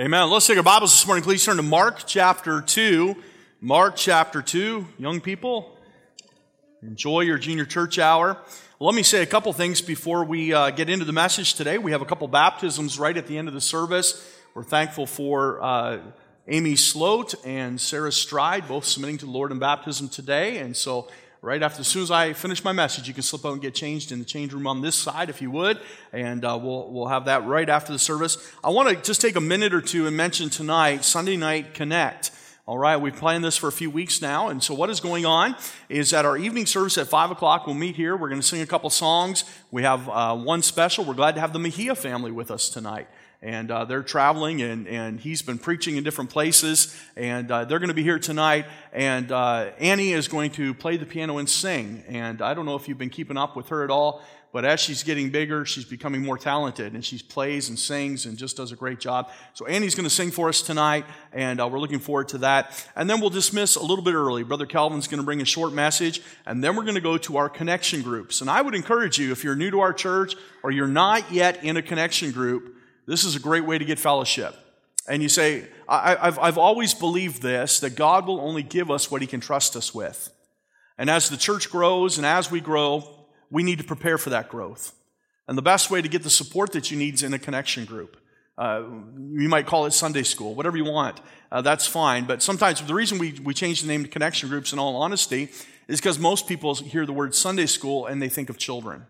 Amen. Let's take our Bibles this morning. Please turn to Mark chapter 2. Mark chapter 2. Young people, enjoy your junior church hour. Let me say a couple things before we uh, get into the message today. We have a couple baptisms right at the end of the service. We're thankful for uh, Amy Sloat and Sarah Stride, both submitting to the Lord in baptism today. And so right after, as soon as I finish my message, you can slip out and get changed in the change room on this side if you would, and uh, we'll, we'll have that right after the service. I want to just take a minute or two and mention tonight, Sunday Night Connect. All right, we've planned this for a few weeks now, and so what is going on is at our evening service at 5 o'clock, we'll meet here. We're going to sing a couple songs. We have uh, one special. We're glad to have the Mejia family with us tonight and uh, they're traveling, and, and he's been preaching in different places, and uh, they're going to be here tonight. And uh, Annie is going to play the piano and sing. And I don't know if you've been keeping up with her at all, but as she's getting bigger, she's becoming more talented, and she plays and sings and just does a great job. So Annie's going to sing for us tonight, and uh, we're looking forward to that. And then we'll dismiss a little bit early. Brother Calvin's going to bring a short message, and then we're going to go to our connection groups. And I would encourage you, if you're new to our church or you're not yet in a connection group, this is a great way to get fellowship. And you say, I, have I've always believed this, that God will only give us what He can trust us with. And as the church grows and as we grow, we need to prepare for that growth. And the best way to get the support that you need is in a connection group. Uh, you might call it Sunday school, whatever you want. Uh, that's fine. But sometimes the reason we, we change the name to connection groups, in all honesty, is because most people hear the word Sunday school and they think of children.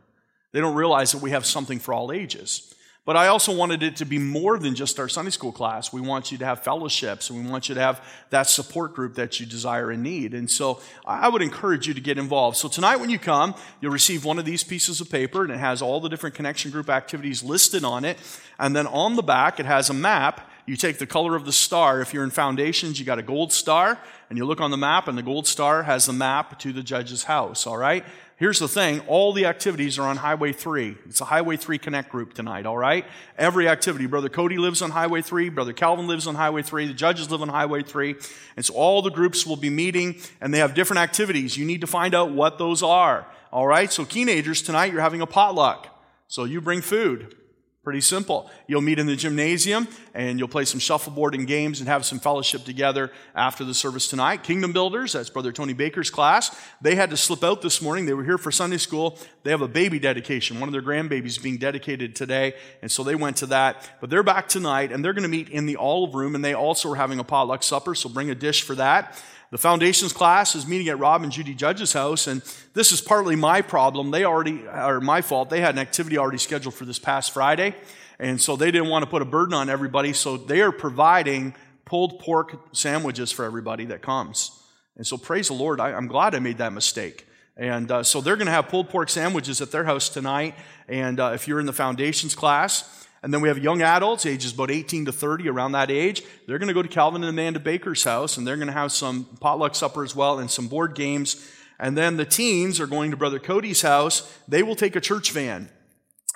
They don't realize that we have something for all ages. But I also wanted it to be more than just our Sunday school class. We want you to have fellowships and we want you to have that support group that you desire and need. And so I would encourage you to get involved. So tonight when you come, you'll receive one of these pieces of paper and it has all the different connection group activities listed on it. And then on the back, it has a map. You take the color of the star. If you're in foundations, you got a gold star and you look on the map and the gold star has the map to the judge's house. All right here's the thing all the activities are on Highway 3. It's a Highway 3 Connect group tonight, all right? Every activity. Brother Cody lives on Highway 3. Brother Calvin lives on Highway 3. The judges live on Highway 3. And so all the groups will be meeting and they have different activities. You need to find out what those are, all right? So, teenagers, tonight you're having a potluck. So, you bring food. Pretty simple. You'll meet in the gymnasium and you'll play some shuffleboard and games and have some fellowship together after the service tonight. Kingdom Builders, that's Brother Tony Baker's class. They had to slip out this morning. They were here for Sunday school. They have a baby dedication. One of their grandbabies being dedicated today. And so they went to that. But they're back tonight and they're going to meet in the olive room and they also are having a potluck supper. So bring a dish for that. The foundations class is meeting at Rob and Judy Judge's house, and this is partly my problem. They already, or my fault, they had an activity already scheduled for this past Friday, and so they didn't want to put a burden on everybody, so they are providing pulled pork sandwiches for everybody that comes. And so praise the Lord, I, am glad I made that mistake. And uh, so they're going to have pulled pork sandwiches at their house tonight, and uh, if you're in the foundations class, and then we have young adults, ages about 18 to 30, around that age. They're going to go to Calvin and Amanda Baker's house, and they're going to have some potluck supper as well and some board games. And then the teens are going to Brother Cody's house. They will take a church van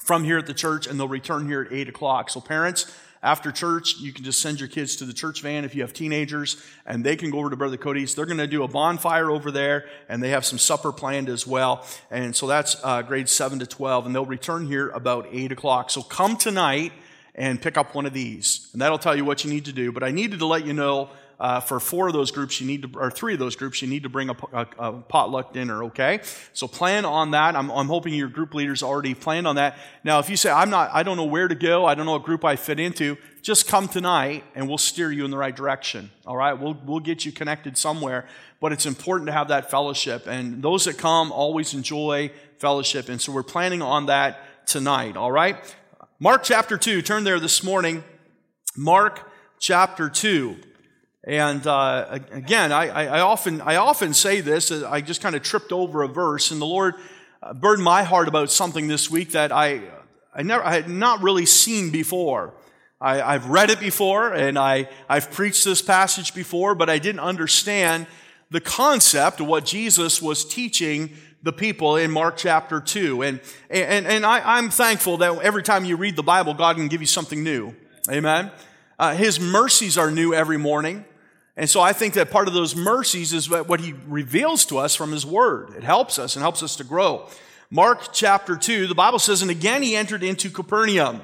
from here at the church, and they'll return here at 8 o'clock. So, parents, after church, you can just send your kids to the church van if you have teenagers, and they can go over to Brother Cody's. They're going to do a bonfire over there, and they have some supper planned as well. And so that's uh, grades 7 to 12, and they'll return here about 8 o'clock. So come tonight and pick up one of these, and that'll tell you what you need to do. But I needed to let you know uh, for four of those groups, you need to, or three of those groups, you need to bring a, a, a potluck dinner, okay? So plan on that. I'm, I'm, hoping your group leaders already planned on that. Now, if you say, I'm not, I don't know where to go, I don't know what group I fit into, just come tonight and we'll steer you in the right direction, all right? We'll, we'll get you connected somewhere. But it's important to have that fellowship. And those that come always enjoy fellowship. And so we're planning on that tonight, all right? Mark chapter 2, turn there this morning. Mark chapter 2. And uh, again, I, I, often, I often say this, I just kind of tripped over a verse, and the Lord uh, burdened my heart about something this week that I, I, never, I had not really seen before. I, I've read it before, and I, I've preached this passage before, but I didn't understand the concept of what Jesus was teaching the people in Mark chapter 2. And, and, and I, I'm thankful that every time you read the Bible, God can give you something new. Amen. Uh, his mercies are new every morning. And so I think that part of those mercies is what he reveals to us from his word. It helps us and helps us to grow. Mark chapter 2, the Bible says, And again he entered into Capernaum.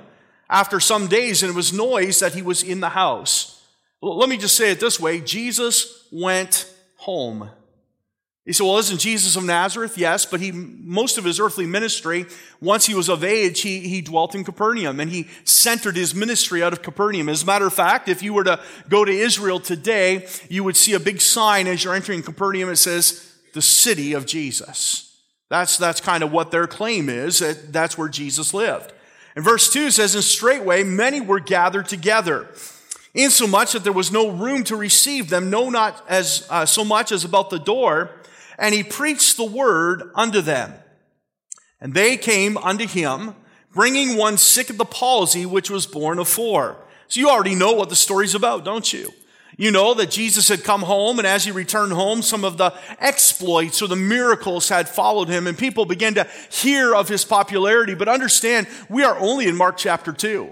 after some days, and it was noise that he was in the house. Let me just say it this way Jesus went home. He said, Well, isn't Jesus of Nazareth? Yes, but he, most of his earthly ministry, once he was of age, he, he dwelt in Capernaum and he centered his ministry out of Capernaum. As a matter of fact, if you were to go to Israel today, you would see a big sign as you're entering Capernaum. It says, the city of Jesus. That's, that's kind of what their claim is. That that's where Jesus lived. And verse 2 says, And straightway many were gathered together, insomuch that there was no room to receive them, no, not as uh, so much as about the door and he preached the word unto them. And they came unto him, bringing one sick of the palsy, which was borne four. So you already know what the story's about, don't you? You know that Jesus had come home, and as he returned home, some of the exploits or the miracles had followed him, and people began to hear of his popularity. But understand, we are only in Mark chapter 2.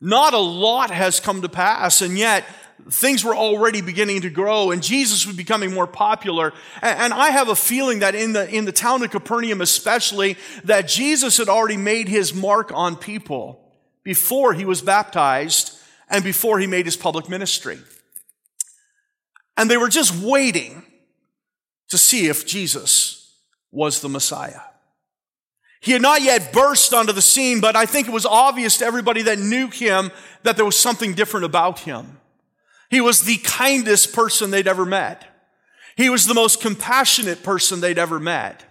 Not a lot has come to pass, and yet things were already beginning to grow and Jesus was becoming more popular. And I have a feeling that in the, in the town of Capernaum, especially, that Jesus had already made his mark on people before he was baptized and before he made his public ministry. And they were just waiting to see if Jesus was the Messiah. He had not yet burst onto the scene, but I think it was obvious to everybody that knew him that there was something different about him. He was the kindest person they'd ever met. He was the most compassionate person they'd ever met.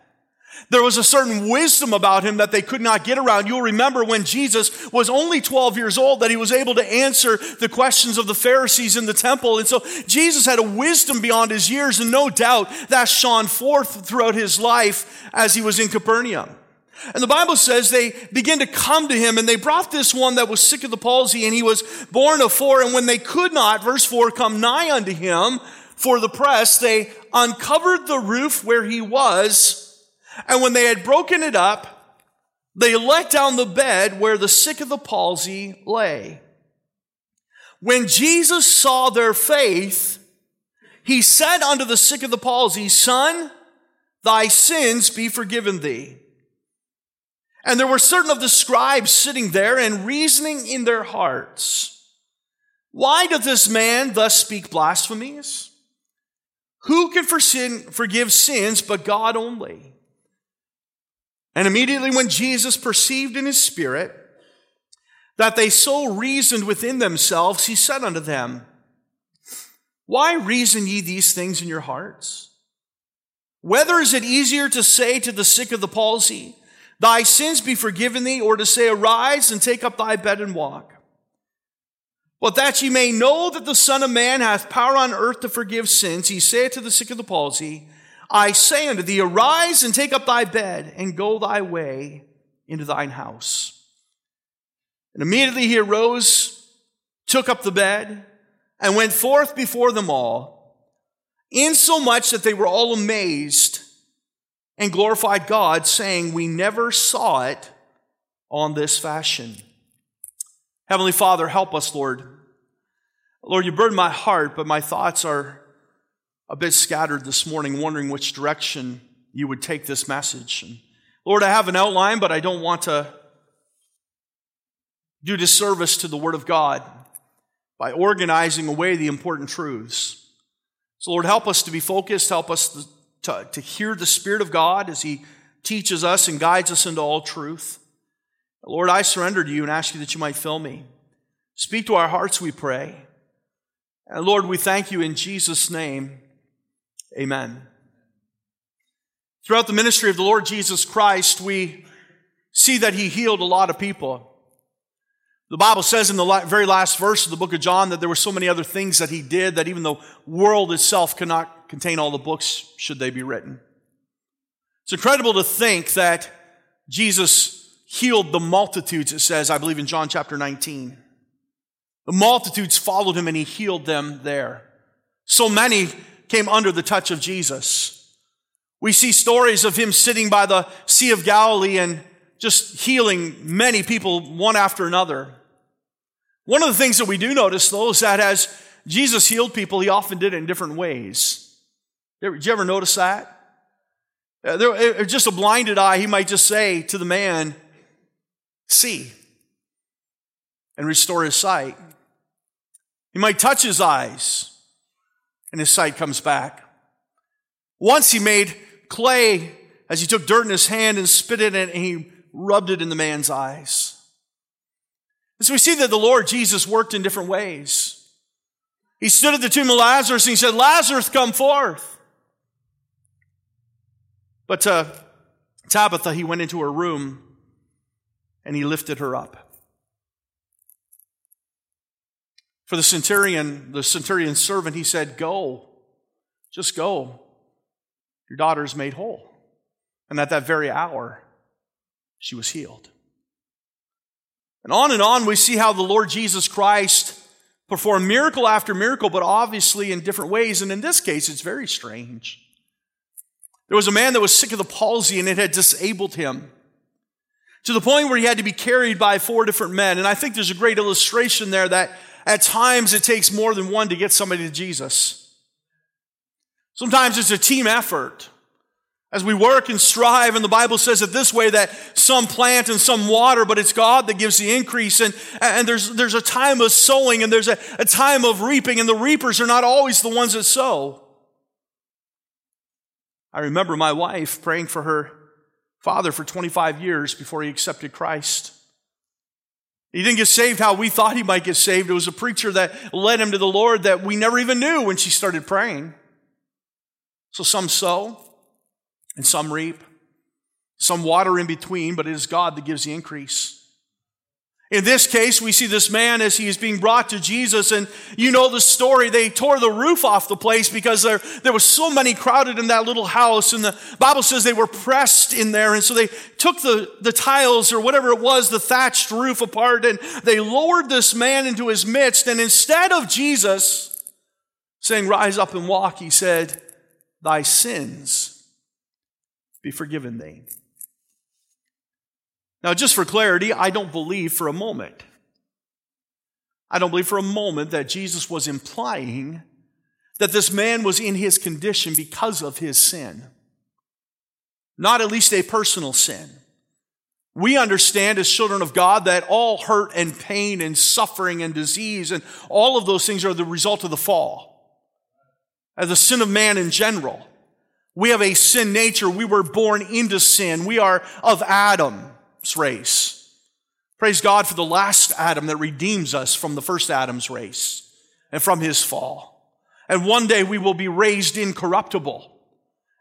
There was a certain wisdom about him that they could not get around. You'll remember when Jesus was only 12 years old that he was able to answer the questions of the Pharisees in the temple. And so Jesus had a wisdom beyond his years, and no doubt that shone forth throughout his life as he was in Capernaum. And the Bible says they began to come to him and they brought this one that was sick of the palsy and he was borne of four. And when they could not, verse four, come nigh unto him for the press, they uncovered the roof where he was. And when they had broken it up, they let down the bed where the sick of the palsy lay. When Jesus saw their faith, he said unto the sick of the palsy, Son, thy sins be forgiven thee. And there were certain of the scribes sitting there and reasoning in their hearts. Why doth this man thus speak blasphemies? Who can forgive sins but God only? And immediately when Jesus perceived in his spirit that they so reasoned within themselves, he said unto them, Why reason ye these things in your hearts? Whether is it easier to say to the sick of the palsy, Thy sins be forgiven thee, or to say, Arise and take up thy bed and walk. But that ye may know that the Son of Man hath power on earth to forgive sins, he saith to the sick of the palsy, I say unto thee, Arise and take up thy bed and go thy way into thine house. And immediately he arose, took up the bed, and went forth before them all, insomuch that they were all amazed and glorified God, saying, We never saw it on this fashion. Heavenly Father, help us, Lord. Lord, you burden my heart, but my thoughts are a bit scattered this morning, wondering which direction you would take this message. And Lord, I have an outline, but I don't want to do disservice to the Word of God by organizing away the important truths. So, Lord, help us to be focused, help us to, to to hear the Spirit of God as He teaches us and guides us into all truth. Lord, I surrender to you and ask you that you might fill me. Speak to our hearts, we pray. And Lord, we thank you in Jesus' name. Amen. Throughout the ministry of the Lord Jesus Christ, we see that he healed a lot of people. The Bible says in the very last verse of the book of John that there were so many other things that he did that even the world itself cannot contain all the books should they be written. It's incredible to think that Jesus healed the multitudes, it says, I believe in John chapter 19. The multitudes followed him and he healed them there. So many came under the touch of Jesus. We see stories of him sitting by the Sea of Galilee and just healing many people one after another. One of the things that we do notice, though, is that as Jesus healed people, he often did it in different ways. Did you ever notice that? Uh, just a blinded eye, he might just say to the man, See. and restore his sight. He might touch his eyes and his sight comes back. Once he made clay as he took dirt in his hand and spit it in and he rubbed it in the man's eyes. And so we see that the Lord Jesus worked in different ways. He stood at the tomb of Lazarus and he said, Lazarus, come forth. But to Tabitha, he went into her room and he lifted her up. For the centurion, the centurion's servant, he said, Go, just go. Your daughter is made whole. And at that very hour, she was healed. And on and on, we see how the Lord Jesus Christ performed miracle after miracle, but obviously in different ways. And in this case, it's very strange. There was a man that was sick of the palsy and it had disabled him to the point where he had to be carried by four different men. And I think there's a great illustration there that at times it takes more than one to get somebody to Jesus. Sometimes it's a team effort. As we work and strive, and the Bible says it this way that some plant and some water, but it's God that gives the increase. And, and there's, there's a time of sowing and there's a, a time of reaping, and the reapers are not always the ones that sow. I remember my wife praying for her father for 25 years before he accepted Christ. He didn't get saved how we thought he might get saved. It was a preacher that led him to the Lord that we never even knew when she started praying. So some sow, and some reap, some water in between, but it is God that gives the increase. In this case, we see this man as he is being brought to Jesus, and you know the story. They tore the roof off the place because there, there was so many crowded in that little house, and the Bible says they were pressed in there, and so they took the, the tiles or whatever it was, the thatched roof apart, and they lowered this man into his midst, and instead of Jesus saying, Rise up and walk, he said, Thy sins be forgiven thee. Now, just for clarity, I don't believe for a moment. I don't believe for a moment that Jesus was implying that this man was in his condition because of his sin. Not at least a personal sin. We understand as children of God that all hurt and pain and suffering and disease and all of those things are the result of the fall, of the sin of man in general. We have a sin nature. We were born into sin. We are of Adam's race. Praise God for the last Adam that redeems us from the first Adam's race and from his fall. And one day we will be raised incorruptible.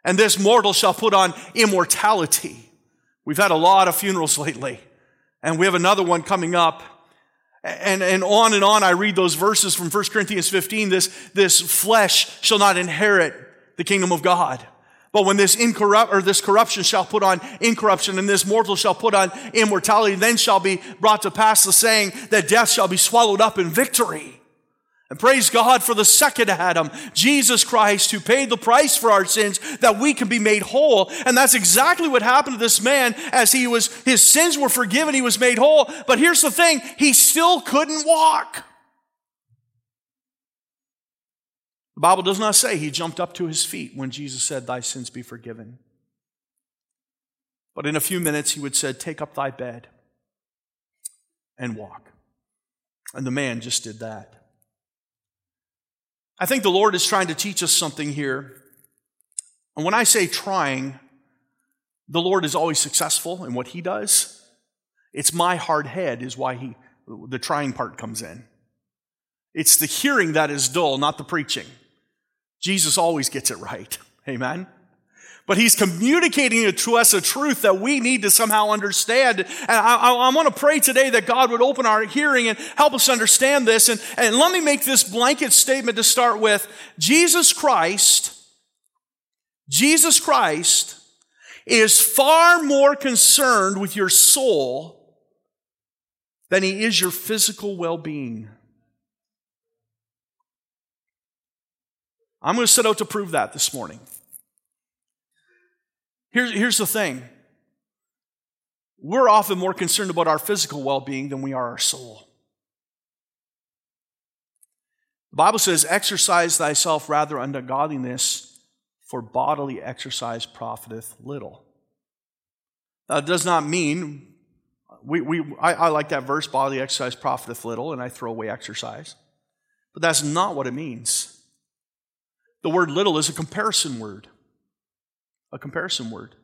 And this mortal shall put on immortality. We've had a lot of funerals lately. And we have another one coming up. And, and on and on, I read those verses from 1 Corinthians 15. This, this flesh shall not inherit the kingdom of God. But when this incorrupt or this corruption shall put on incorruption and this mortal shall put on immortality, then shall be brought to pass the saying that death shall be swallowed up in victory. And praise God for the second Adam, Jesus Christ, who paid the price for our sins that we can be made whole. And that's exactly what happened to this man as he was, his sins were forgiven, he was made whole. But here's the thing, he still couldn't walk. The Bible does not say he jumped up to his feet when Jesus said, Thy sins be forgiven. But in a few minutes, he would say, Take up thy bed and walk. And the man just did that. I think the Lord is trying to teach us something here. And when I say trying, the Lord is always successful in what he does. It's my hard head is why he, the trying part comes in. It's the hearing that is dull, not the preaching. Jesus always gets it right. Amen. But he's communicating to us a truth that we need to somehow understand. And I, I, I want to pray today that God would open our hearing and help us understand this. And, and let me make this blanket statement to start with. Jesus Christ, Jesus Christ is far more concerned with your soul than he is your physical well-being. I'm going to set out to prove that this morning. Here's, here's the thing we're often more concerned about our physical well being than we are our soul. The Bible says, Exercise thyself rather unto godliness, for bodily exercise profiteth little. It does not mean we, we, I, I like that verse, bodily exercise profiteth little, and I throw away exercise. But that's not what it means. The word little is a comparison word. A comparison word.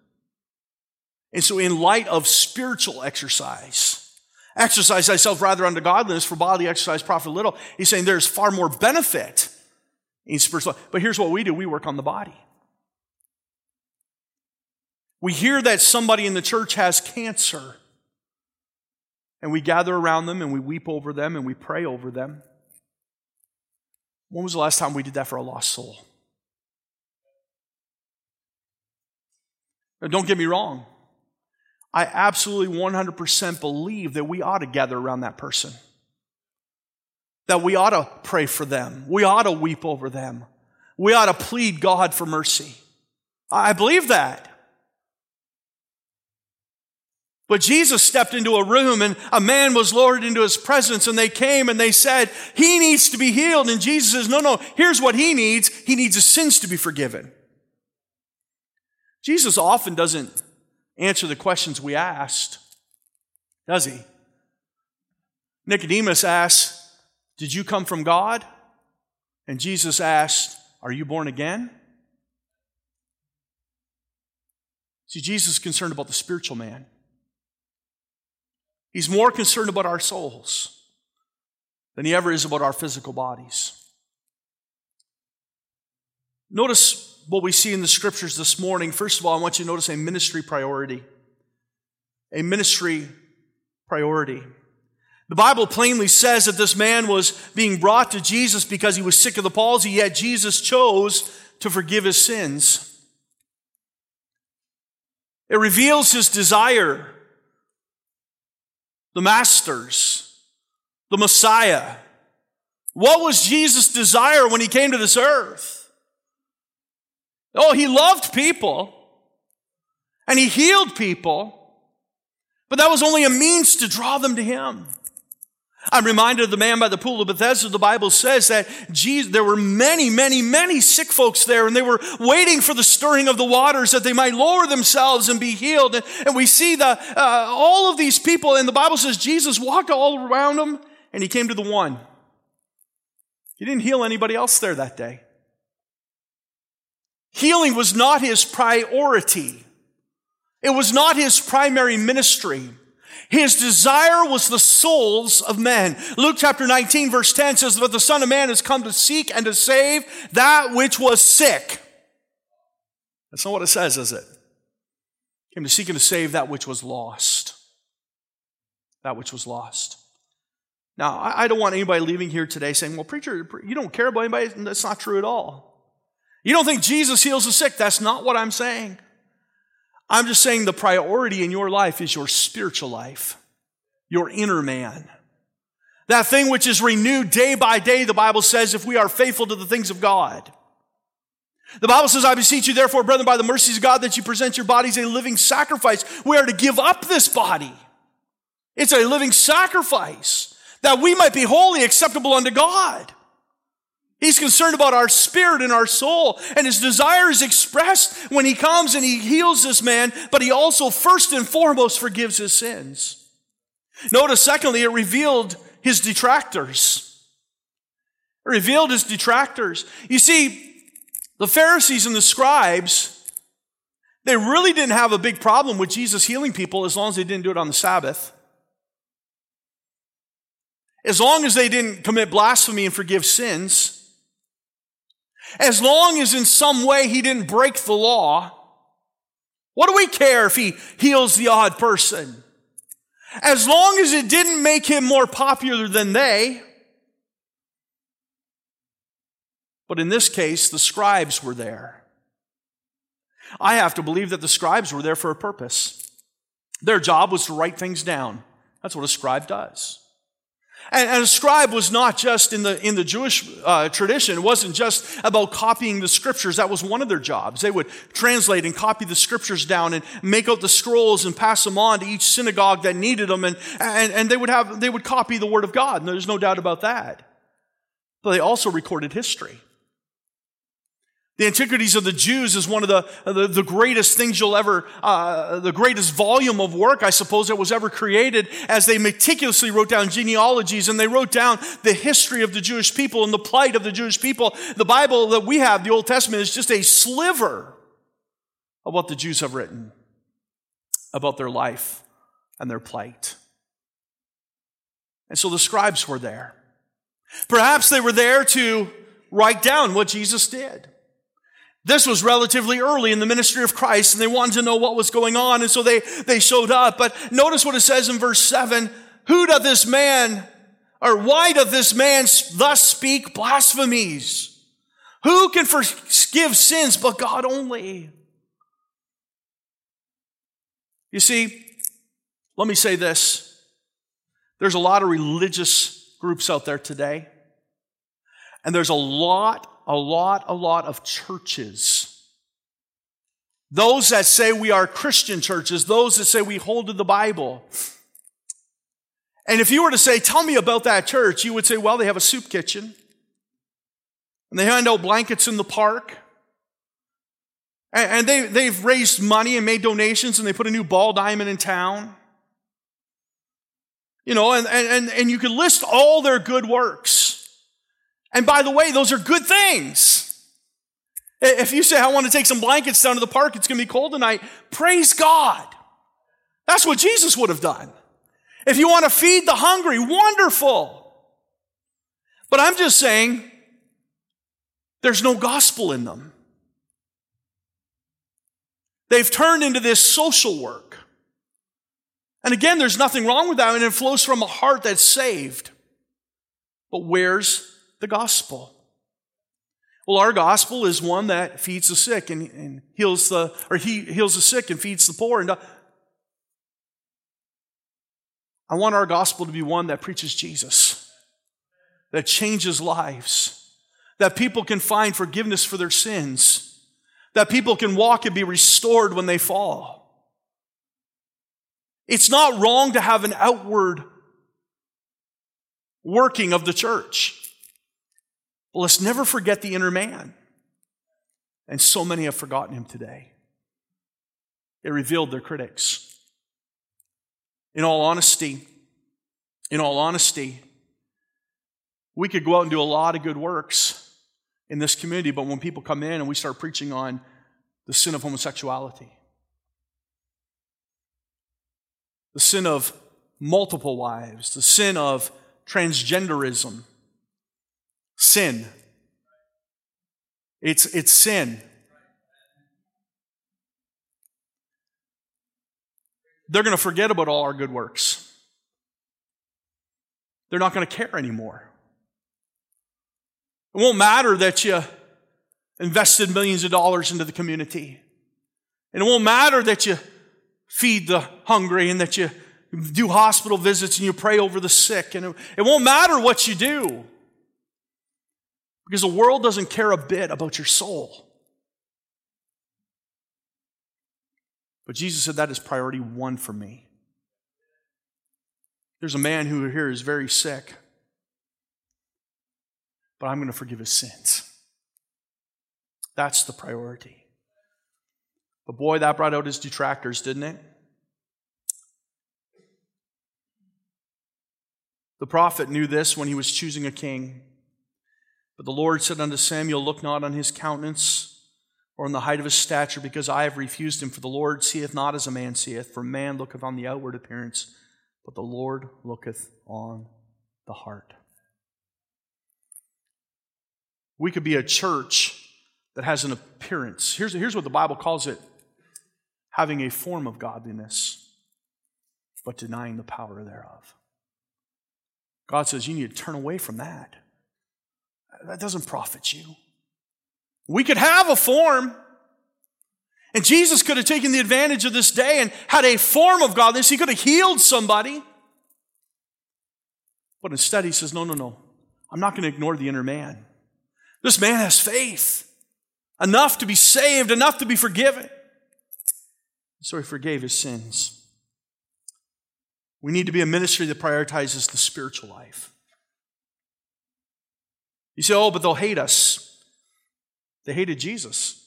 And so, in light of spiritual exercise, exercise thyself rather unto godliness, for bodily exercise profit little, he's saying there's far more benefit in spiritual. But here's what we do we work on the body. We hear that somebody in the church has cancer, and we gather around them and we weep over them and we pray over them. When was the last time we did that for a lost soul? Now, don't get me wrong. I absolutely 100% believe that we ought to gather around that person. That we ought to pray for them. We ought to weep over them. We ought to plead God for mercy. I believe that. But Jesus stepped into a room and a man was lowered into his presence and they came and they said, he needs to be healed. And Jesus says, no, no, here's what he needs. He needs his sins to be forgiven. Jesus often doesn't answer the questions we asked, does he? Nicodemus asked, Did you come from God? And Jesus asked, Are you born again? See, Jesus is concerned about the spiritual man. He's more concerned about our souls than he ever is about our physical bodies. Notice what we see in the scriptures this morning. First of all, I want you to notice a ministry priority. A ministry priority. The Bible plainly says that this man was being brought to Jesus because he was sick of the palsy, yet Jesus chose to forgive his sins. It reveals his desire the masters, the Messiah. What was Jesus' desire when he came to this earth? Oh, he loved people and he healed people, but that was only a means to draw them to him. I'm reminded of the man by the pool of Bethesda. The Bible says that Jesus, there were many, many, many sick folks there, and they were waiting for the stirring of the waters that they might lower themselves and be healed. And, and we see the, uh, all of these people, and the Bible says Jesus walked all around them, and he came to the one. He didn't heal anybody else there that day. Healing was not his priority. It was not his primary ministry. His desire was the souls of men. Luke chapter 19 verse 10 says, But the Son of Man has come to seek and to save that which was sick. That's not what it says, is it? He came to seek and to save that which was lost. That which was lost. Now, I don't want anybody leaving here today saying, well, preacher, you don't care about anybody. That's not true at all. You don't think Jesus heals the sick. That's not what I'm saying. I'm just saying the priority in your life is your spiritual life, your inner man. That thing which is renewed day by day, the Bible says, if we are faithful to the things of God. The Bible says, I beseech you, therefore, brethren, by the mercies of God, that you present your bodies a living sacrifice. We are to give up this body. It's a living sacrifice that we might be holy, acceptable unto God. He's concerned about our spirit and our soul, and his desire is expressed when he comes and he heals this man, but he also first and foremost forgives his sins. Notice, secondly, it revealed his detractors. It revealed his detractors. You see, the Pharisees and the scribes, they really didn't have a big problem with Jesus healing people as long as they didn't do it on the Sabbath. As long as they didn't commit blasphemy and forgive sins. As long as in some way he didn't break the law, what do we care if he heals the odd person? As long as it didn't make him more popular than they. But in this case, the scribes were there. I have to believe that the scribes were there for a purpose. Their job was to write things down. That's what a scribe does. And, and, a scribe was not just in the, in the Jewish uh, tradition, it wasn't just about copying the scriptures. That was one of their jobs. They would translate and copy the scriptures down and make out the scrolls and pass them on to each synagogue that needed them. And, and, and they, would have, they would copy the word of God, and there's no doubt about that. But they also recorded history. The Antiquities of the Jews is one of the, the, the greatest things you'll ever, uh, the greatest volume of work, I suppose, that was ever created as they meticulously wrote down genealogies and they wrote down the history of the Jewish people and the plight of the Jewish people. The Bible that we have, the Old Testament, is just a sliver of what the Jews have written about their life and their plight. And so the scribes were there. Perhaps they were there to write down what Jesus did. This was relatively early in the ministry of Christ, and they wanted to know what was going on, and so they, they showed up. But notice what it says in verse 7 Who doth this man, or why doth this man thus speak blasphemies? Who can forgive sins but God only? You see, let me say this. There's a lot of religious groups out there today, and there's a lot a lot, a lot of churches. Those that say we are Christian churches, those that say we hold to the Bible. And if you were to say, Tell me about that church, you would say, Well, they have a soup kitchen, and they hand out blankets in the park. And they, they've raised money and made donations, and they put a new ball diamond in town. You know, and, and, and you could list all their good works. And by the way, those are good things. If you say, I want to take some blankets down to the park, it's going to be cold tonight, praise God. That's what Jesus would have done. If you want to feed the hungry, wonderful. But I'm just saying, there's no gospel in them. They've turned into this social work. And again, there's nothing wrong with that, and it flows from a heart that's saved. But where's the gospel. Well, our gospel is one that feeds the sick and, and heals the, or he heals the sick and feeds the poor. And uh, I want our gospel to be one that preaches Jesus, that changes lives, that people can find forgiveness for their sins, that people can walk and be restored when they fall. It's not wrong to have an outward working of the church. Well, let's never forget the inner man. And so many have forgotten him today. It revealed their critics. In all honesty, in all honesty, we could go out and do a lot of good works in this community, but when people come in and we start preaching on the sin of homosexuality, the sin of multiple wives, the sin of transgenderism, sin. It's, it's sin. They're going to forget about all our good works. They're not going to care anymore. It won't matter that you invested millions of dollars into the community. And it won't matter that you feed the hungry and that you do hospital visits and you pray over the sick. And it, it won't matter what you do. Because the world doesn't care a bit about your soul. But Jesus said that is priority one for me. There's a man who here is very sick, but I'm going to forgive his sins. That's the priority. But boy, that brought out his detractors, didn't it? The prophet knew this when he was choosing a king. But the Lord said unto Samuel, Look not on his countenance or on the height of his stature, because I have refused him. For the Lord seeth not as a man seeth, for man looketh on the outward appearance, but the Lord looketh on the heart. We could be a church that has an appearance. Here's, here's what the Bible calls it having a form of godliness, but denying the power thereof. God says you need to turn away from that. That doesn't profit you. We could have a form. And Jesus could have taken the advantage of this day and had a form of godliness. He could have healed somebody. But instead, he says, No, no, no. I'm not going to ignore the inner man. This man has faith, enough to be saved, enough to be forgiven. So he forgave his sins. We need to be a ministry that prioritizes the spiritual life. You say, oh, but they'll hate us. They hated Jesus.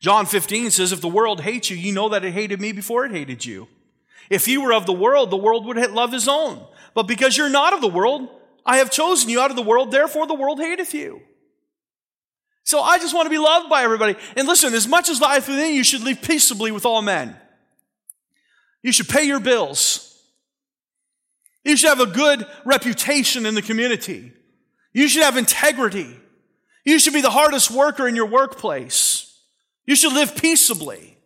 John 15 says, If the world hates you, you know that it hated me before it hated you. If you were of the world, the world would love his own. But because you're not of the world, I have chosen you out of the world, therefore the world hateth you. So I just want to be loved by everybody. And listen, as much as life within you, you should live peaceably with all men. You should pay your bills. You should have a good reputation in the community. You should have integrity. You should be the hardest worker in your workplace. You should live peaceably.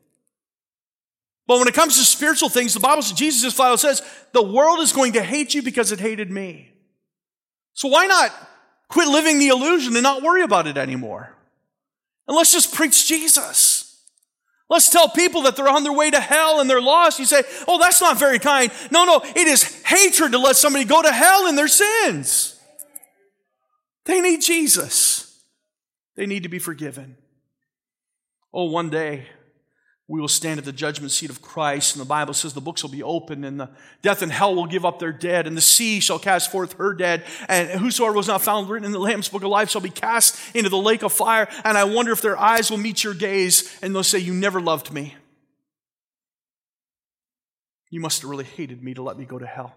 But when it comes to spiritual things, the Bible says, Jesus flat says, the world is going to hate you because it hated me. So why not quit living the illusion and not worry about it anymore? And let's just preach Jesus. Let's tell people that they're on their way to hell and they're lost. You say, oh, that's not very kind. No, no, it is hatred to let somebody go to hell in their sins. They need Jesus. They need to be forgiven. Oh, one day we will stand at the judgment seat of Christ, and the Bible says the books will be opened, and the death and hell will give up their dead, and the sea shall cast forth her dead, and whosoever was not found written in the Lamb's book of life shall be cast into the lake of fire. And I wonder if their eyes will meet your gaze, and they'll say, You never loved me. You must have really hated me to let me go to hell.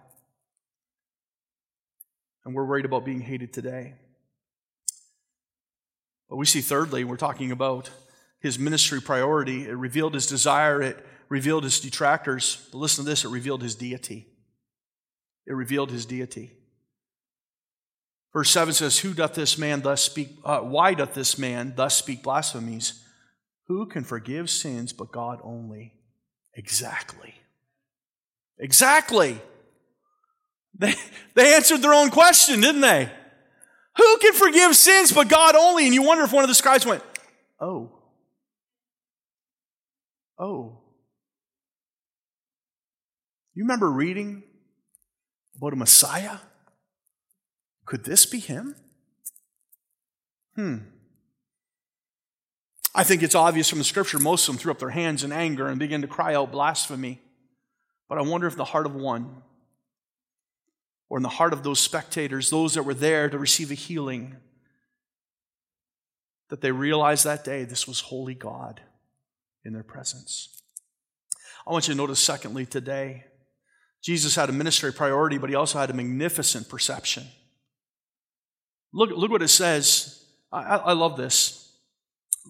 And we're worried about being hated today. But we see, thirdly, we're talking about his ministry priority. It revealed his desire. It revealed his detractors. But listen to this it revealed his deity. It revealed his deity. Verse 7 says, Who doth this man thus speak? Uh, why doth this man thus speak blasphemies? Who can forgive sins but God only? Exactly. Exactly. They, they answered their own question, didn't they? Who can forgive sins but God only? And you wonder if one of the scribes went, Oh. Oh. You remember reading about a Messiah? Could this be him? Hmm. I think it's obvious from the scripture most of them threw up their hands in anger and began to cry out blasphemy. But I wonder if the heart of one, or in the heart of those spectators, those that were there to receive a healing, that they realized that day this was holy God in their presence. I want you to notice, secondly, today, Jesus had a ministry priority, but he also had a magnificent perception. Look, look what it says. I, I love this.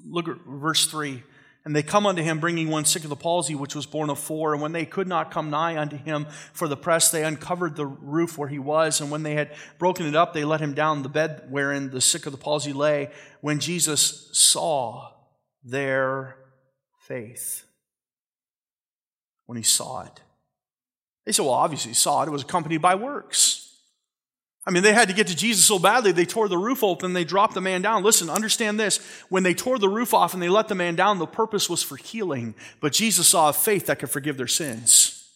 Look at verse 3. And they come unto him, bringing one sick of the palsy, which was borne of four. And when they could not come nigh unto him for the press, they uncovered the roof where he was. And when they had broken it up, they let him down the bed wherein the sick of the palsy lay. When Jesus saw their faith when he saw it. They said, well, obviously he saw it. It was accompanied by works. I mean, they had to get to Jesus so badly, they tore the roof open, they dropped the man down. Listen, understand this. When they tore the roof off and they let the man down, the purpose was for healing. But Jesus saw a faith that could forgive their sins.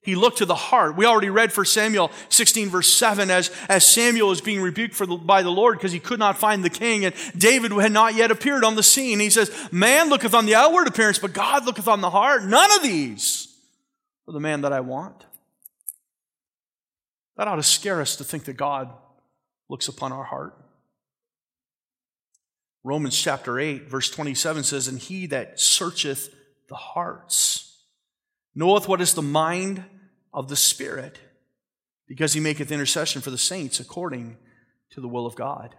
He looked to the heart. We already read for Samuel 16 verse 7 as, as Samuel is being rebuked the, by the Lord because he could not find the king and David had not yet appeared on the scene. He says, man looketh on the outward appearance, but God looketh on the heart. None of these are the man that I want. That ought to scare us to think that God looks upon our heart. Romans chapter 8 verse 27 says, and he that searcheth the hearts knoweth what is the mind of the Spirit, because he maketh intercession for the saints according to the will of God.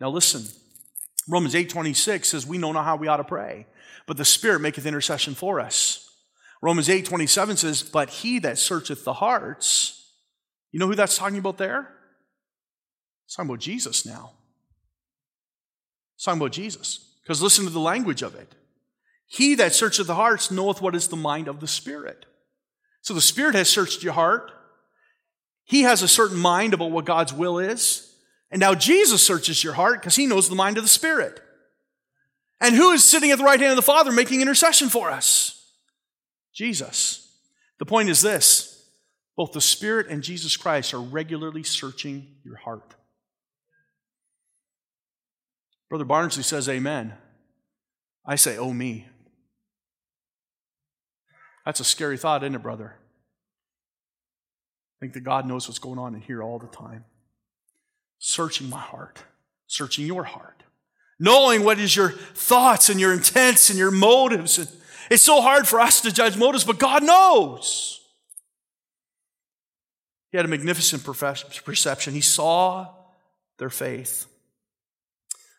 Now listen, Romans 8:26 says we know not how we ought to pray, but the Spirit maketh intercession for us. Romans 8:27 says, "But he that searcheth the hearts," you know who that's talking about there? It's talking about Jesus now. It's talking about Jesus. Because listen to the language of it. He that searcheth the hearts knoweth what is the mind of the Spirit. So the Spirit has searched your heart. He has a certain mind about what God's will is. And now Jesus searches your heart because he knows the mind of the Spirit. And who is sitting at the right hand of the Father making intercession for us? Jesus. The point is this both the Spirit and Jesus Christ are regularly searching your heart. Brother Barnsley says, Amen. I say, Oh, me. That's a scary thought, isn't it, brother? I think that God knows what's going on in here all the time. Searching my heart, searching your heart. knowing what is your thoughts and your intents and your motives. It's so hard for us to judge motives, but God knows. He had a magnificent perception. He saw their faith.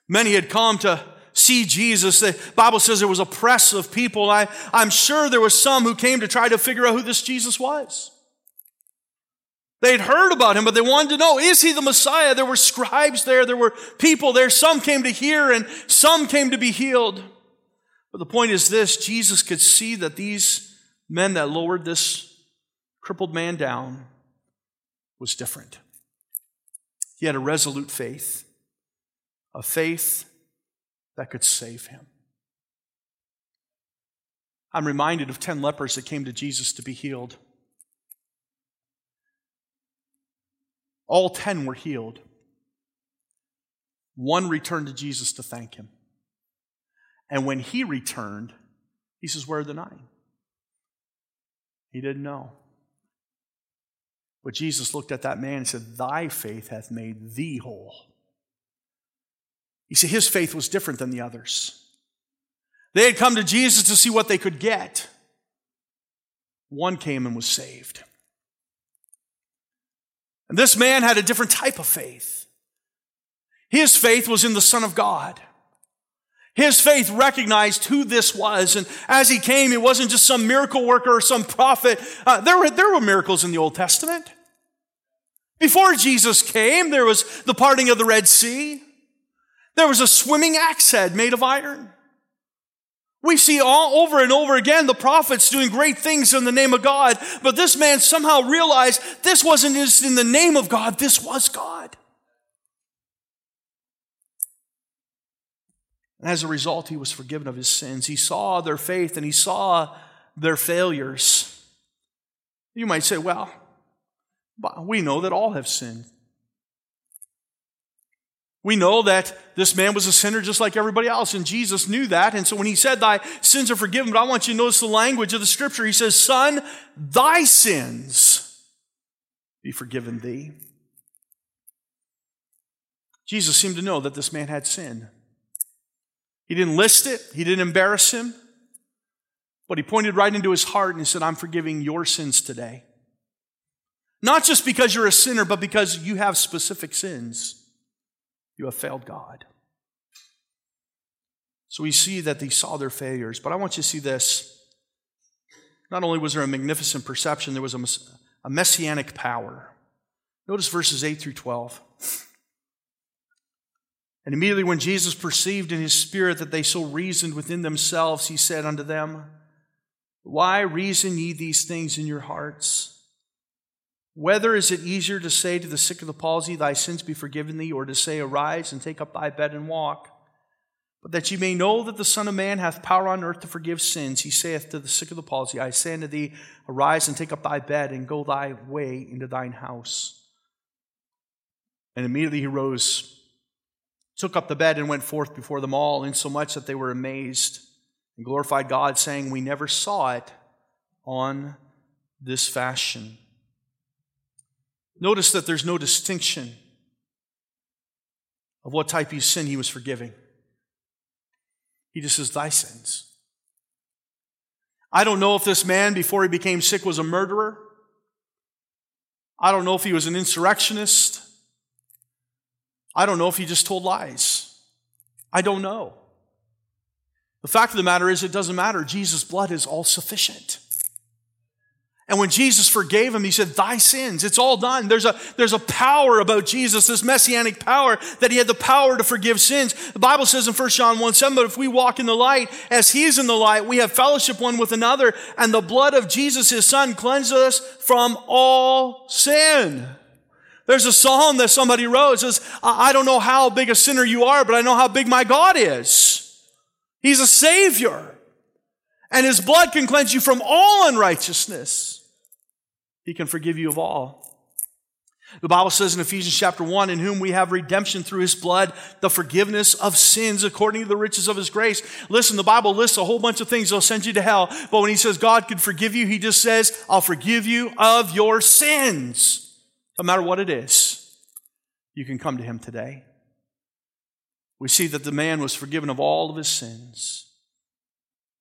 Many had come to see Jesus. The Bible says there was a press of people. I, I'm sure there was some who came to try to figure out who this Jesus was. They'd heard about him, but they wanted to know, is he the Messiah? There were scribes there, there were people there. Some came to hear and some came to be healed. But the point is this Jesus could see that these men that lowered this crippled man down was different. He had a resolute faith, a faith that could save him. I'm reminded of 10 lepers that came to Jesus to be healed. All 10 were healed. One returned to Jesus to thank him. And when he returned, he says, Where are the nine? He didn't know. But Jesus looked at that man and said, Thy faith hath made thee whole. You see, his faith was different than the others. They had come to Jesus to see what they could get. One came and was saved. And this man had a different type of faith. His faith was in the Son of God. His faith recognized who this was. And as he came, it wasn't just some miracle worker or some prophet. Uh, there, were, there were miracles in the Old Testament. Before Jesus came, there was the parting of the Red Sea. There was a swimming axe head made of iron. We see all over and over again the prophets doing great things in the name of God, but this man somehow realized this wasn't just in the name of God, this was God. And as a result, he was forgiven of his sins. He saw their faith and he saw their failures. You might say, well, we know that all have sinned. We know that this man was a sinner just like everybody else, and Jesus knew that. And so when he said, Thy sins are forgiven, but I want you to notice the language of the scripture. He says, Son, thy sins be forgiven thee. Jesus seemed to know that this man had sin. He didn't list it, he didn't embarrass him, but he pointed right into his heart and he said, I'm forgiving your sins today. Not just because you're a sinner, but because you have specific sins. You have failed God. So we see that they saw their failures. But I want you to see this. Not only was there a magnificent perception, there was a, messianic power. Notice verses 8 through 12. And immediately when Jesus perceived in his spirit that they so reasoned within themselves, he said unto them, Why reason ye these things in your hearts? Whether is it easier to say to the sick of the palsy, Thy sins be forgiven thee, or to say, Arise and take up thy bed and walk? But that ye may know that the Son of Man hath power on earth to forgive sins, he saith to the sick of the palsy, I say unto thee, Arise and take up thy bed and go thy way into thine house. And immediately he rose, took up the bed, and went forth before them all, insomuch that they were amazed and glorified God, saying, We never saw it on this fashion. Notice that there's no distinction of what type of sin he was forgiving. He just says, Thy sins. I don't know if this man, before he became sick, was a murderer. I don't know if he was an insurrectionist. I don't know if he just told lies. I don't know. The fact of the matter is, it doesn't matter. Jesus' blood is all sufficient. And when Jesus forgave him, he said, Thy sins, it's all done. There's a, there's a power about Jesus, this messianic power, that he had the power to forgive sins. The Bible says in 1 John 1 7, but if we walk in the light as he is in the light, we have fellowship one with another, and the blood of Jesus, his son, cleanses us from all sin. There's a psalm that somebody wrote. It says, I don't know how big a sinner you are, but I know how big my God is. He's a savior. And his blood can cleanse you from all unrighteousness. He can forgive you of all. The Bible says in Ephesians chapter 1, in whom we have redemption through his blood, the forgiveness of sins according to the riches of his grace. Listen, the Bible lists a whole bunch of things that'll send you to hell, but when he says God can forgive you, he just says, I'll forgive you of your sins. No matter what it is, you can come to him today. we see that the man was forgiven of all of his sins.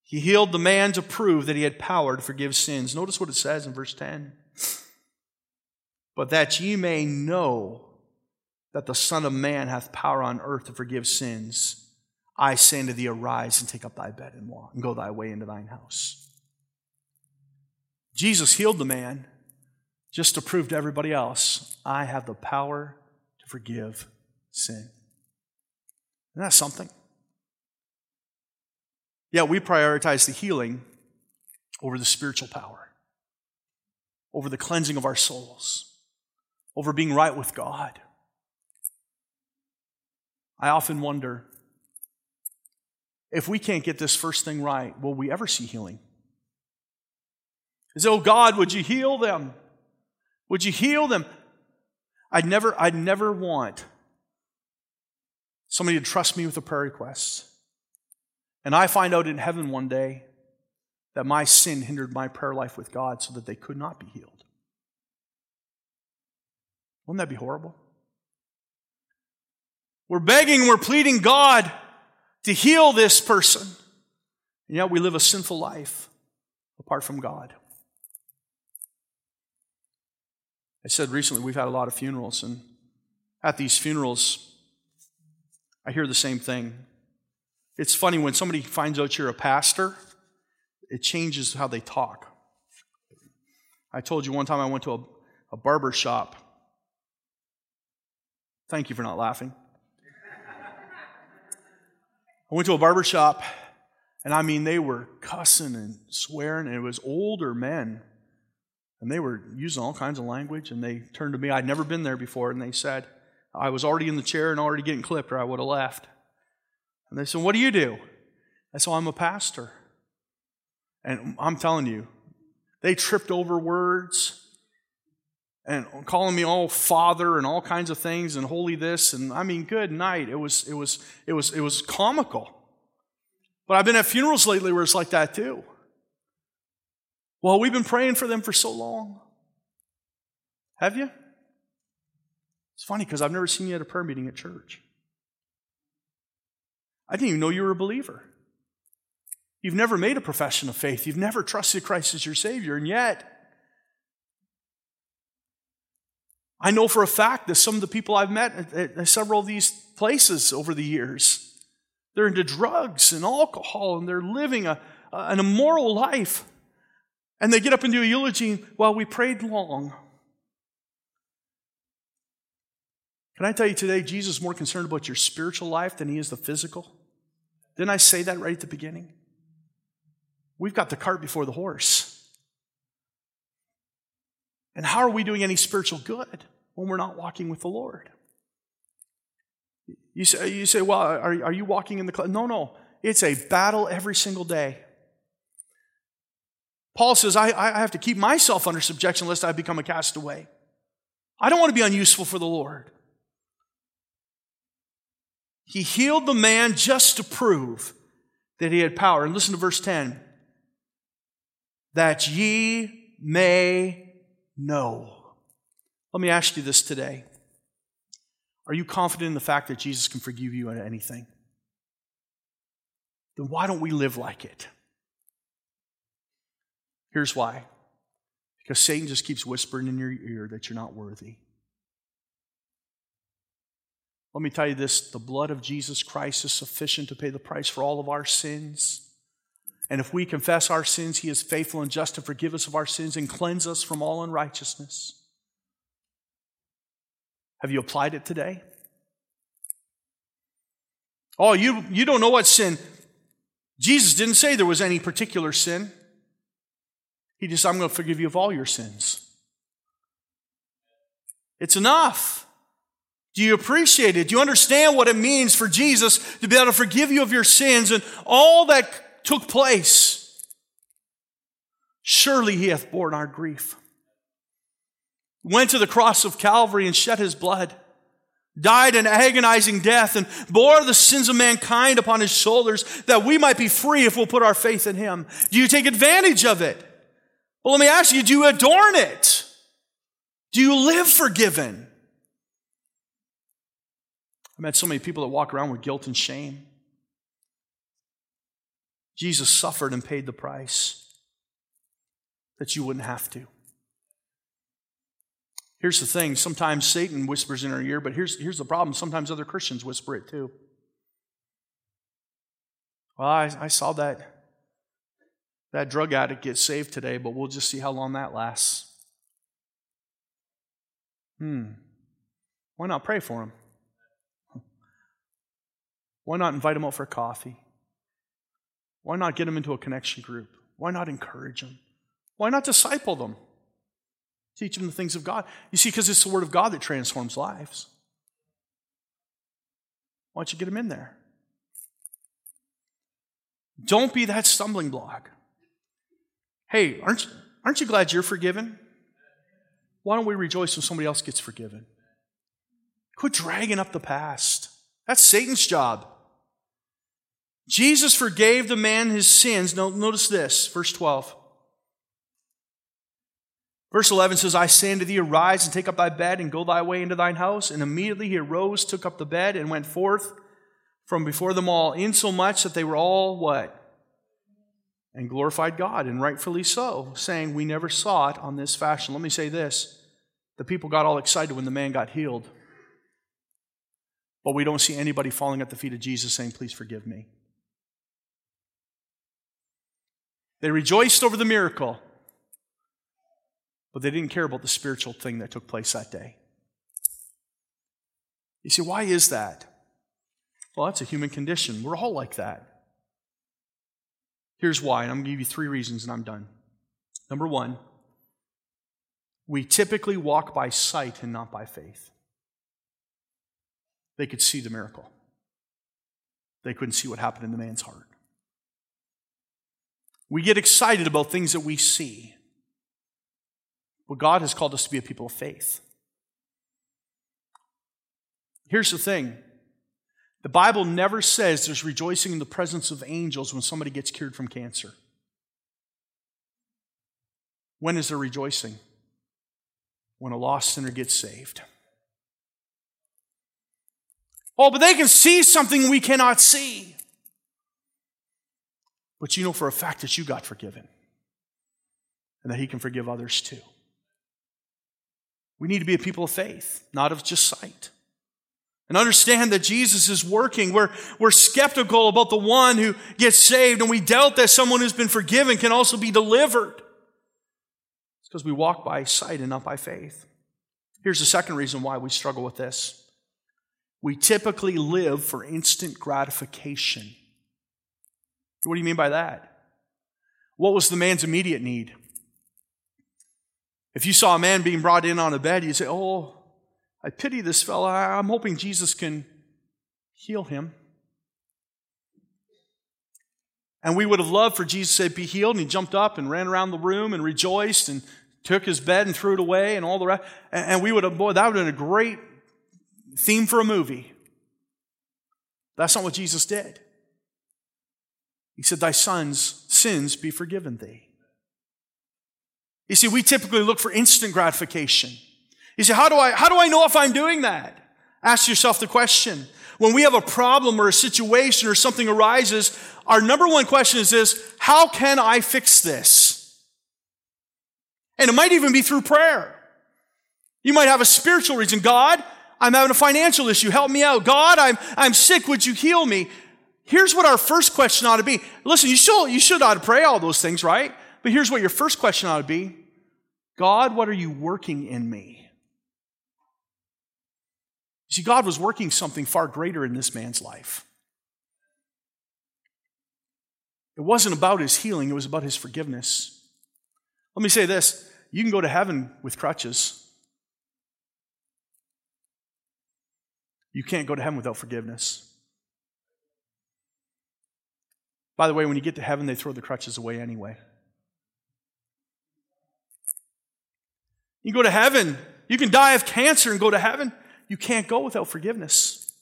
He healed the man to prove that he had power to forgive sins. Notice what it says in verse 10. But that ye may know that the Son of Man hath power on earth to forgive sins, I say unto thee, arise and take up thy bed and walk, and go thy way into thine house. Jesus healed the man just to prove to everybody else, I have the power to forgive sin. Isn't that something? Yeah, we prioritize the healing over the spiritual power, over the cleansing of our souls, over being right with God. I often wonder if we can't get this first thing right, will we ever see healing? Is, oh God, would you heal them? Would you heal them? I'd never, I'd never want somebody to trust me with a prayer request. And I find out in heaven one day that my sin hindered my prayer life with God so that they could not be healed. Wouldn't that be horrible? We're begging, we're pleading God to heal this person. And yet we live a sinful life apart from God. I said recently we've had a lot of funerals, and at these funerals, I hear the same thing. It's funny when somebody finds out you're a pastor, it changes how they talk. I told you one time I went to a, a barber shop. Thank you for not laughing. I went to a barber shop, and I mean, they were cussing and swearing, and it was older men. And they were using all kinds of language, and they turned to me. I'd never been there before, and they said, I was already in the chair and already getting clipped, or I would have left. And they said, What do you do? I said, I'm a pastor. And I'm telling you, they tripped over words and calling me all father and all kinds of things and holy this and I mean good night. It was it was it was it was comical. But I've been at funerals lately where it's like that too. Well, we've been praying for them for so long. Have you? It's funny because I've never seen you at a prayer meeting at church. I didn't even know you were a believer. You've never made a profession of faith. You've never trusted Christ as your Savior. And yet, I know for a fact that some of the people I've met at, several of these places over the years, they're into drugs and alcohol and they're living a, an immoral life. And they get up and do a eulogy, while we prayed long. Can I tell you today, Jesus is more concerned about your spiritual life than he is the physical? Didn't I say that right at the beginning? We've got the cart before the horse. And how are we doing any spiritual good when we're not walking with the Lord? You say, you say well, are, are you walking in the cloud? No, no. It's a battle every single day. Paul says, I, I have to keep myself under subjection lest I become a castaway. I don't want to be unuseful for the Lord. He healed the man just to prove that he had power. And listen to verse 10 that ye may know. Let me ask you this today. Are you confident in the fact that Jesus can forgive you at anything? Then why don't we live like it? Here's why. Because Satan just keeps whispering in your ear that you're not worthy. Let me tell you this the blood of Jesus Christ is sufficient to pay the price for all of our sins. And if we confess our sins, He is faithful and just to forgive us of our sins and cleanse us from all unrighteousness. Have you applied it today? Oh, you, you don't know what sin. Jesus didn't say there was any particular sin. He just, I'm going to forgive you of all your sins. It's enough. Do you appreciate it? Do you understand what it means for Jesus to be able to forgive you of your sins and all that took place, surely he hath borne our grief. Went to the cross of Calvary and shed his blood, died an agonizing death, and bore the sins of mankind upon his shoulders that we might be free if we'll put our faith in him. Do you take advantage of it? Well, let me ask you, do you adorn it? Do you live forgiven? I met so many people that walk around with guilt and shame. Jesus suffered and paid the price that you wouldn't have to. Here's the thing sometimes Satan whispers in our ear, but here's, here's the problem. Sometimes other Christians whisper it too. Well, I, I saw that, that drug addict get saved today, but we'll just see how long that lasts. Hmm. Why not pray for him? Why not invite him out for coffee? Why not get him into a connection group? Why not encourage him? Why not disciple them? Teach them the things of God. You see, because it's the Word of God that transforms lives. Why don't you get them in there? Don't be that stumbling block. Hey, aren't, aren't you glad you're forgiven? Why don't we rejoice when somebody else gets forgiven? Quit dragging up the past. That's Satan's job. Jesus forgave the man his sins. Now, Notice this, verse 12. Verse 11 says, I say unto thee, arise and take up thy bed and go thy way into thine house. And immediately he arose, took up the bed, and went forth from before them all, insomuch that they were all what? And glorified God, and rightfully so, saying, We never saw it on this fashion. Let me say this the people got all excited when the man got healed. But we don't see anybody falling at the feet of Jesus saying, Please forgive me. They rejoiced over the miracle, but they didn't care about the spiritual thing that took place that day. You see, why is that? Well, that's a human condition. We're all like that. Here's why, and I'm going to give you three reasons and I'm done. Number one, we typically walk by sight and not by faith. They could see the miracle, they couldn't see what happened in the man's heart. We get excited about things that we see. But God has called us to be a people of faith. Here's the thing the Bible never says there's rejoicing in the presence of angels when somebody gets cured from cancer. When is there rejoicing? When a lost sinner gets saved. Oh, but they can see something we cannot see. But you know for a fact that you got forgiven and that He can forgive others too. We need to be a people of faith, not of just sight. And understand that Jesus is working. We're, we're skeptical about the one who gets saved, and we doubt that someone who's been forgiven can also be delivered. It's because we walk by sight and not by faith. Here's the second reason why we struggle with this we typically live for instant gratification. What do you mean by that? What was the man's immediate need? If you saw a man being brought in on a bed, you'd say, Oh, I pity this fellow. I'm hoping Jesus can heal him. And we would have loved for Jesus to say, be healed, and he jumped up and ran around the room and rejoiced and took his bed and threw it away and all the rest. And we would have, boy, that would have been a great theme for a movie. That's not what Jesus did. He said, Thy son's sins be forgiven thee. You see, we typically look for instant gratification. You say, how do I, how do I know if I'm doing that? Ask yourself the question. When we have a problem or a situation or something arises, our number one question is this, how can I fix this? And it might even be through prayer. You might have a spiritual reason. God, I'm having a financial issue. Help me out. God, I'm, I'm sick. Would you heal me? Here's what our first question ought to be. Listen, you should, you should ought to pray all those things, right? But here's what your first question ought to be God, what are you working in me? See, God was working something far greater in this man's life. It wasn't about his healing, it was about his forgiveness. Let me say this you can go to heaven with crutches. You can't go to heaven without forgiveness. By the way, when you get to heaven, they throw the crutches away anyway. You go to heaven, you can die of cancer and go to heaven you can't go without forgiveness,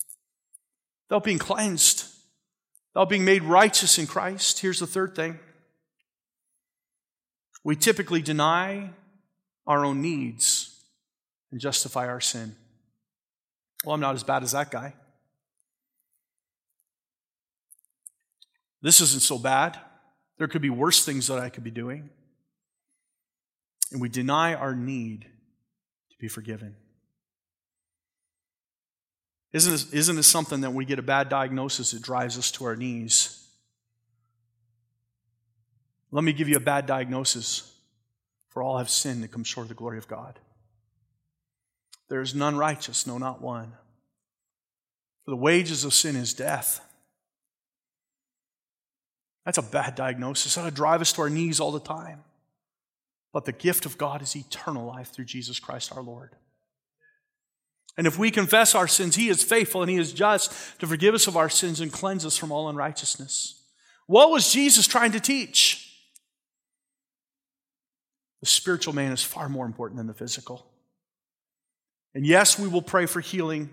without being cleansed, without being made righteous in Christ. Here's the third thing we typically deny our own needs and justify our sin. Well, I'm not as bad as that guy. This isn't so bad. There could be worse things that I could be doing. And we deny our need to be forgiven. Isn't this, isn't this something that when we get a bad diagnosis, it drives us to our knees? Let me give you a bad diagnosis. For all have sinned and come short of the glory of God. There is none righteous, no, not one. For the wages of sin is death. That's a bad diagnosis. That'll drive us to our knees all the time. But the gift of God is eternal life through Jesus Christ our Lord. And if we confess our sins, He is faithful and He is just to forgive us of our sins and cleanse us from all unrighteousness. What was Jesus trying to teach? The spiritual man is far more important than the physical. And yes, we will pray for healing.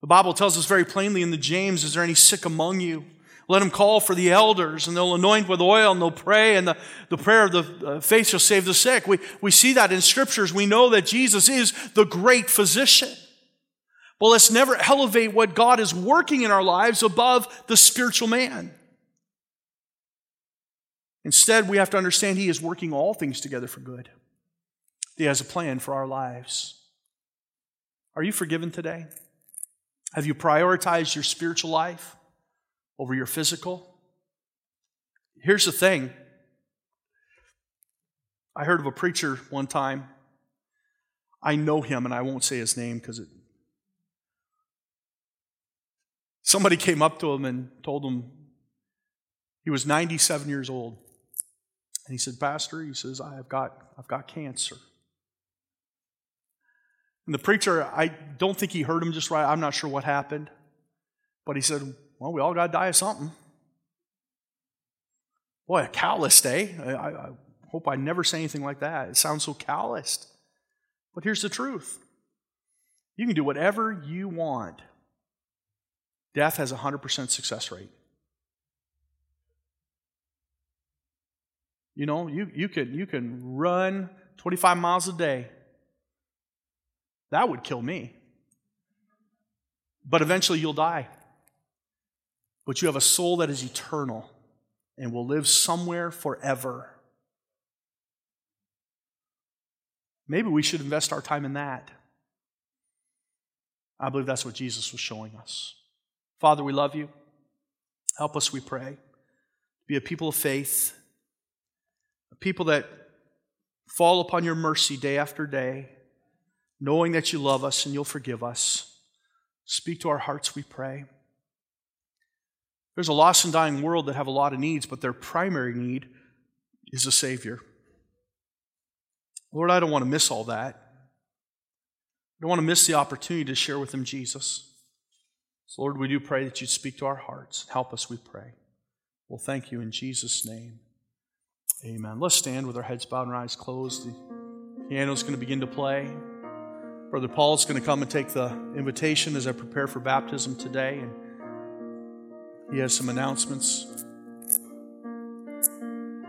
The Bible tells us very plainly in the James, is there any sick among you? Let them call for the elders, and they'll anoint with oil, and they'll pray, and the, the prayer of the uh, faith shall save the sick. We, we see that in scriptures. We know that Jesus is the great physician. But let's never elevate what God is working in our lives above the spiritual man. Instead, we have to understand He is working all things together for good. He has a plan for our lives. Are you forgiven today? Have you prioritized your spiritual life over your physical? Here's the thing I heard of a preacher one time. I know him, and I won't say his name because it. Somebody came up to him and told him he was 97 years old. And he said, Pastor, he says, I've got, I've got cancer. And the preacher, I don't think he heard him just right. I'm not sure what happened. But he said, Well, we all got to die of something. Boy, a calloused, eh? I, I hope I never say anything like that. It sounds so calloused. But here's the truth you can do whatever you want, death has a 100% success rate. You know, you, you, can, you can run 25 miles a day. That would kill me. But eventually you'll die. But you have a soul that is eternal and will live somewhere forever. Maybe we should invest our time in that. I believe that's what Jesus was showing us. Father, we love you. Help us, we pray. Be a people of faith a people that fall upon your mercy day after day, knowing that you love us and you'll forgive us. Speak to our hearts, we pray. There's a lost and dying world that have a lot of needs, but their primary need is a Savior. Lord, I don't want to miss all that. I don't want to miss the opportunity to share with them Jesus. So, Lord, we do pray that you'd speak to our hearts. Help us, we pray. Well, thank you in Jesus' name. Amen. Let's stand with our heads bowed and eyes closed. The piano is going to begin to play. Brother Paul is going to come and take the invitation as I prepare for baptism today, and he has some announcements.